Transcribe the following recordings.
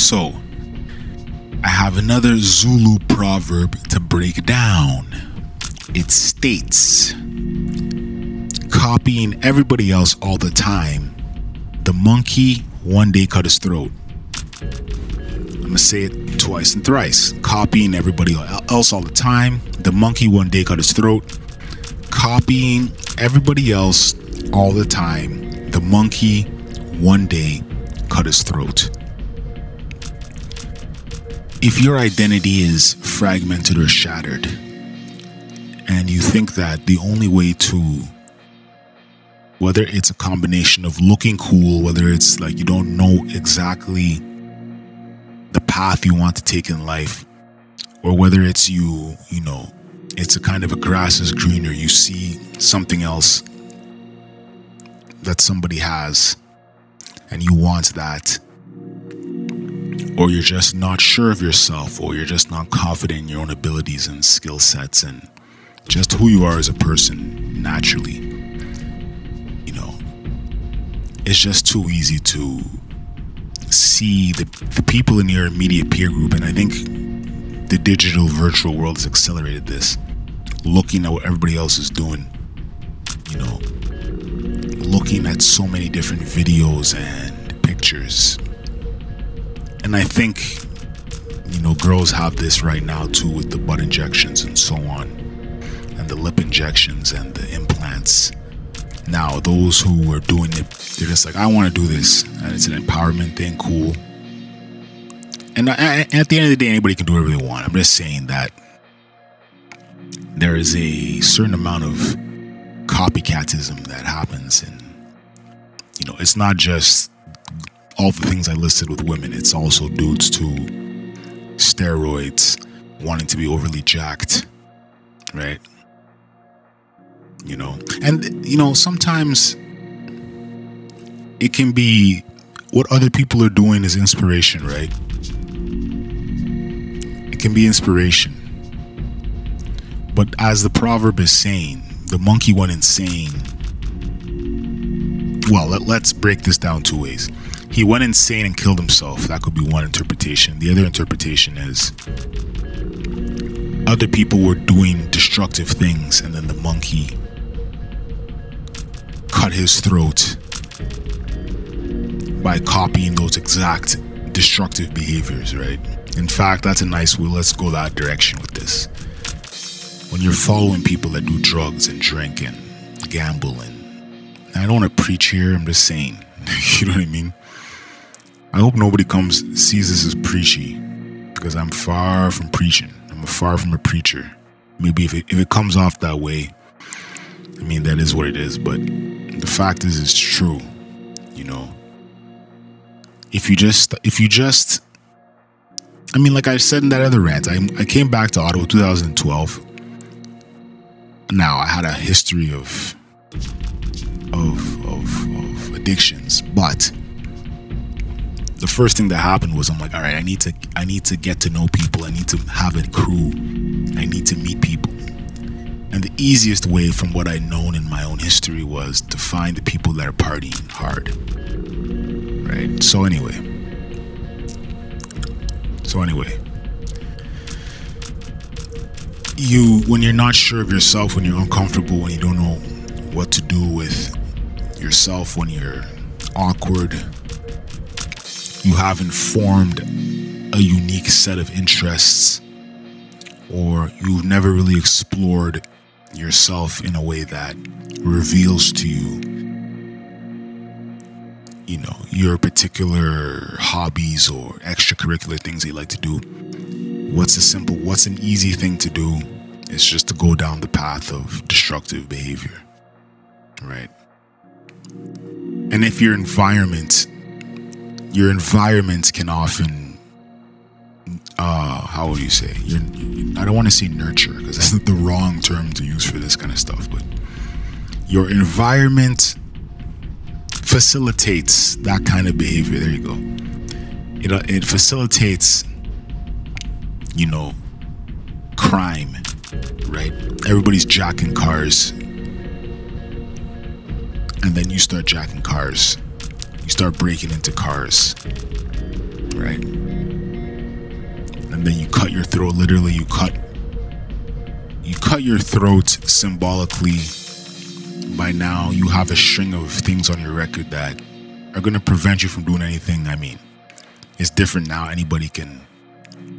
So, I have another Zulu proverb to break down. It states copying everybody else all the time, the monkey one day cut his throat. I'm gonna say it twice and thrice. Copying everybody else all the time, the monkey one day cut his throat. Copying everybody else all the time, the monkey one day cut his throat. If your identity is fragmented or shattered, and you think that the only way to whether it's a combination of looking cool, whether it's like you don't know exactly the path you want to take in life, or whether it's you, you know, it's a kind of a grass is greener, you see something else that somebody has and you want that, or you're just not sure of yourself, or you're just not confident in your own abilities and skill sets and just who you are as a person naturally You know, it's just too easy to see the, the people in your immediate peer group. And I think the digital virtual world has accelerated this. Looking at what everybody else is doing, you know, looking at so many different videos and pictures. And I think, you know, girls have this right now too with the butt injections and so on, and the lip injections and the implants now, those who are doing it, they're just like, I want to do this. And it's an empowerment thing, cool. And at the end of the day, anybody can do whatever they want. I'm just saying that there is a certain amount of copycatism that happens. And, you know, it's not just all the things I listed with women, it's also dudes to Steroids, wanting to be overly jacked, right? you know and you know sometimes it can be what other people are doing is inspiration right? It can be inspiration. But as the proverb is saying the monkey went insane. Well let, let's break this down two ways he went insane and killed himself that could be one interpretation the other interpretation is other people were doing destructive things and then the monkey cut his throat by copying those exact destructive behaviors, right? In fact, that's a nice way. Let's go that direction with this. When you're following people that do drugs and drink and gamble, and I don't want to preach here, I'm just saying, you know what I mean? I hope nobody comes sees this as preachy because I'm far from preaching. I'm far from a preacher. Maybe if it, if it comes off that way, I mean, that is what it is, but the fact is it's true you know if you just if you just i mean like i said in that other rant i, I came back to ottawa 2012 now i had a history of of of, of addictions but first thing that happened was i'm like all right i need to i need to get to know people i need to have a crew i need to meet people and the easiest way from what I'd known in my own history was to find the people that are partying hard. Right? So, anyway. So, anyway. You, when you're not sure of yourself, when you're uncomfortable, when you don't know what to do with yourself, when you're awkward, you haven't formed a unique set of interests, or you've never really explored yourself in a way that reveals to you you know your particular hobbies or extracurricular things you like to do. What's a simple what's an easy thing to do? It's just to go down the path of destructive behavior right? And if your environment your environment can often uh, how would you say? You're, I don't want to say nurture because that's the wrong term to use for this kind of stuff, but your environment facilitates that kind of behavior. There you go. It, uh, it facilitates, you know, crime, right? Everybody's jacking cars. And then you start jacking cars. You start breaking into cars right? And then you cut your throat. Literally, you cut you cut your throat symbolically. By now, you have a string of things on your record that are going to prevent you from doing anything. I mean, it's different now. Anybody can.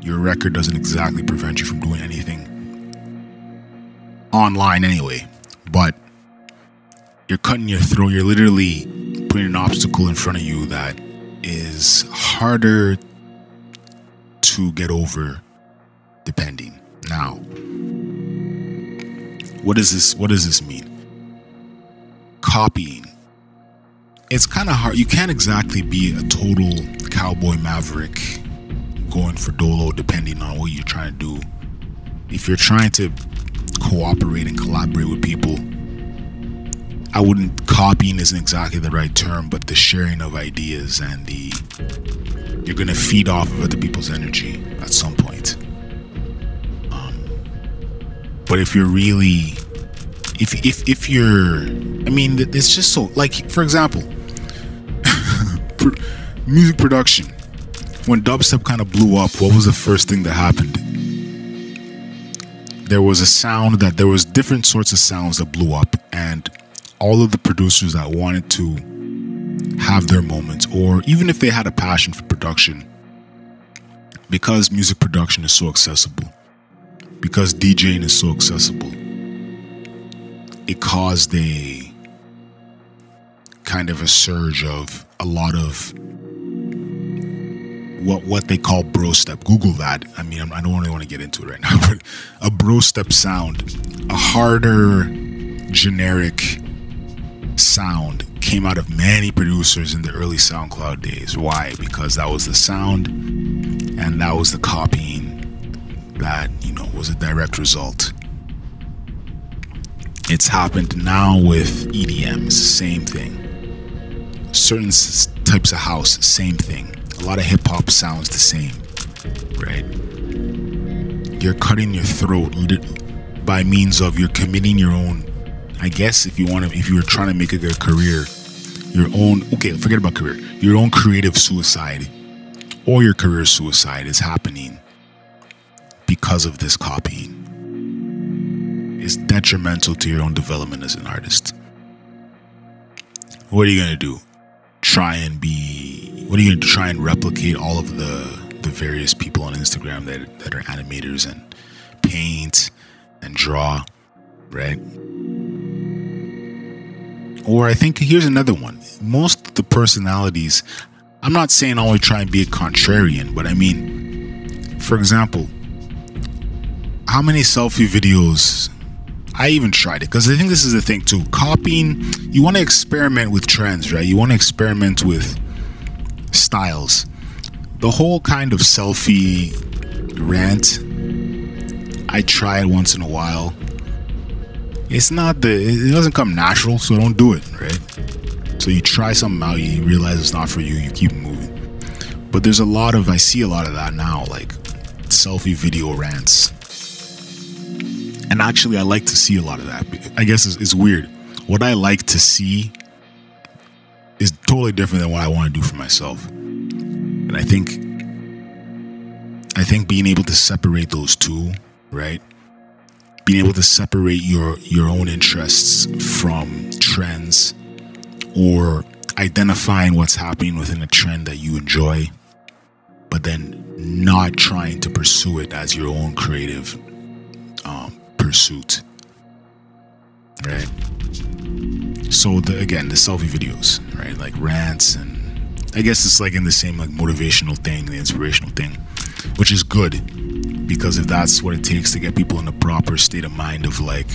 Your record doesn't exactly prevent you from doing anything online anyway, but you're cutting your throat. You're literally putting an obstacle in front of you that is harder to get over depending. Now, what does this what does this mean? Copying. It's kind of hard. You can't exactly be a total cowboy maverick going for dolo depending on what you're trying to do. If you're trying to cooperate and collaborate with people, I wouldn't copying isn't exactly the right term, but the sharing of ideas and the you're gonna feed off of other people's energy at some point. Um, but if you're really, if if if you're, I mean, it's just so like for example, music production. When dubstep kind of blew up, what was the first thing that happened? There was a sound that there was different sorts of sounds that blew up, and all of the producers that wanted to have their moments, or even if they had a passion for production, because music production is so accessible, because DJing is so accessible, it caused a kind of a surge of a lot of what what they call bro step. Google that. I mean, I don't really want to get into it right now, but a bro step sound, a harder, generic sound came out of many producers in the early SoundCloud days. Why? Because that was the sound and that was the copying that, you know, was a direct result. It's happened now with EDMs, same thing. Certain types of house, same thing. A lot of hip hop sounds the same, right? You're cutting your throat by means of you're committing your own I guess if you want to, if you were trying to make a good career, your own, okay, forget about career, your own creative suicide or your career suicide is happening because of this copying. It's detrimental to your own development as an artist. What are you going to do? Try and be, what are you going to try and replicate all of the, the various people on Instagram that, that are animators and paint and draw, right? Or I think here's another one. Most of the personalities, I'm not saying always try and be a contrarian, but I mean, for example, how many selfie videos I even tried it because I think this is the thing too. Copying, you want to experiment with trends, right? You want to experiment with styles. The whole kind of selfie rant, I try it once in a while it's not the it doesn't come natural so don't do it right? So you try something out you realize it's not for you you keep moving. But there's a lot of i see a lot of that now like selfie video rants. And actually i like to see a lot of that. I guess it's, it's weird. What i like to see is totally different than what i want to do for myself. And i think i think being able to separate those two right being able to separate your your own interests from trends or identifying what's happening within a trend that you enjoy but then not trying to pursue it as your own creative um, pursuit right? So the, again the selfie videos right? Like rants and i guess it's like in the same like motivational thing the inspirational thing which is good because if that's what it takes to get people in a proper state of mind of like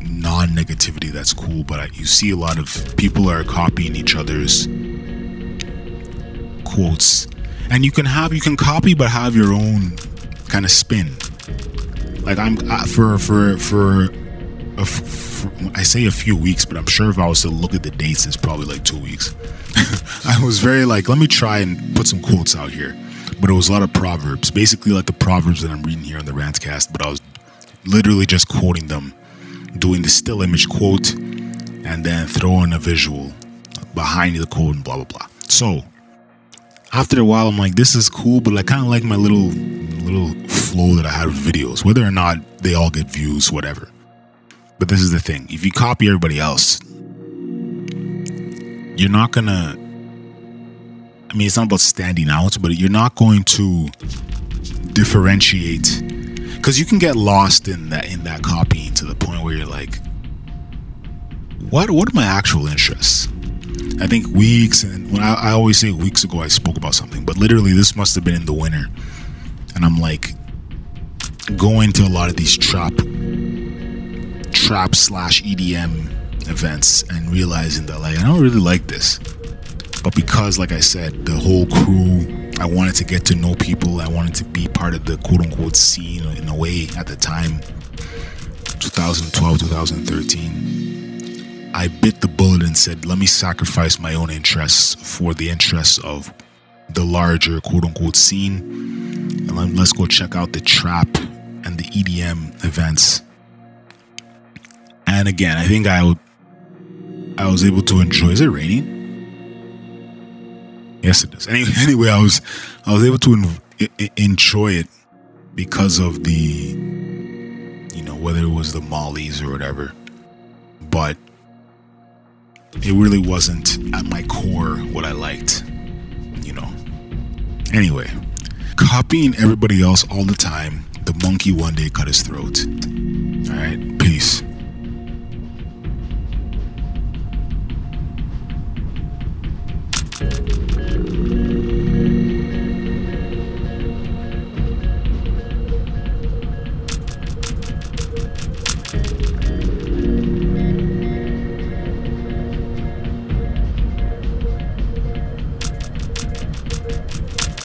non-negativity that's cool but you see a lot of people are copying each other's quotes. And you can have you can copy but have your own kind of spin. Like i'm for for for, i say a few weeks but i'm sure if i was to look at the dates it's probably like two weeks i was very like let me try and put some quotes out here but it was a lot of proverbs, basically like the proverbs that I'm reading here on the Rantcast. But I was literally just quoting them, doing the still image quote, and then throwing a visual behind the quote and blah blah blah. So after a while, I'm like, this is cool, but I kind of like my little little flow that I had with videos, whether or not they all get views, whatever. But this is the thing: if you copy everybody else, you're not gonna. I mean, it's not about standing out, but you're not going to differentiate because you can get lost in that in that copying to the point where you're like, what what are my actual interests? I think weeks and when I, I always say weeks ago I spoke about something, but literally this must have been in the winter, and I'm like going to a lot of these trap trap slash EDM events and realizing that like I don't really like this, but because like I said, the whole crew. I wanted to get to know people. I wanted to be part of the quote unquote scene in a way at the time, 2012, 2013. I bit the bullet and said, let me sacrifice my own interests for the interests of the larger quote unquote scene. And let's go check out the trap and the EDM events. And again, I think I would I was able to enjoy. Is it raining? Yes, it is. Anyway, anyway, I was I was able to en- enjoy it because of the you know whether it was the mollies or whatever, but it really wasn't at my core what I liked. You know. Anyway, copying everybody else all the time, the monkey one day cut his throat. All right, peace.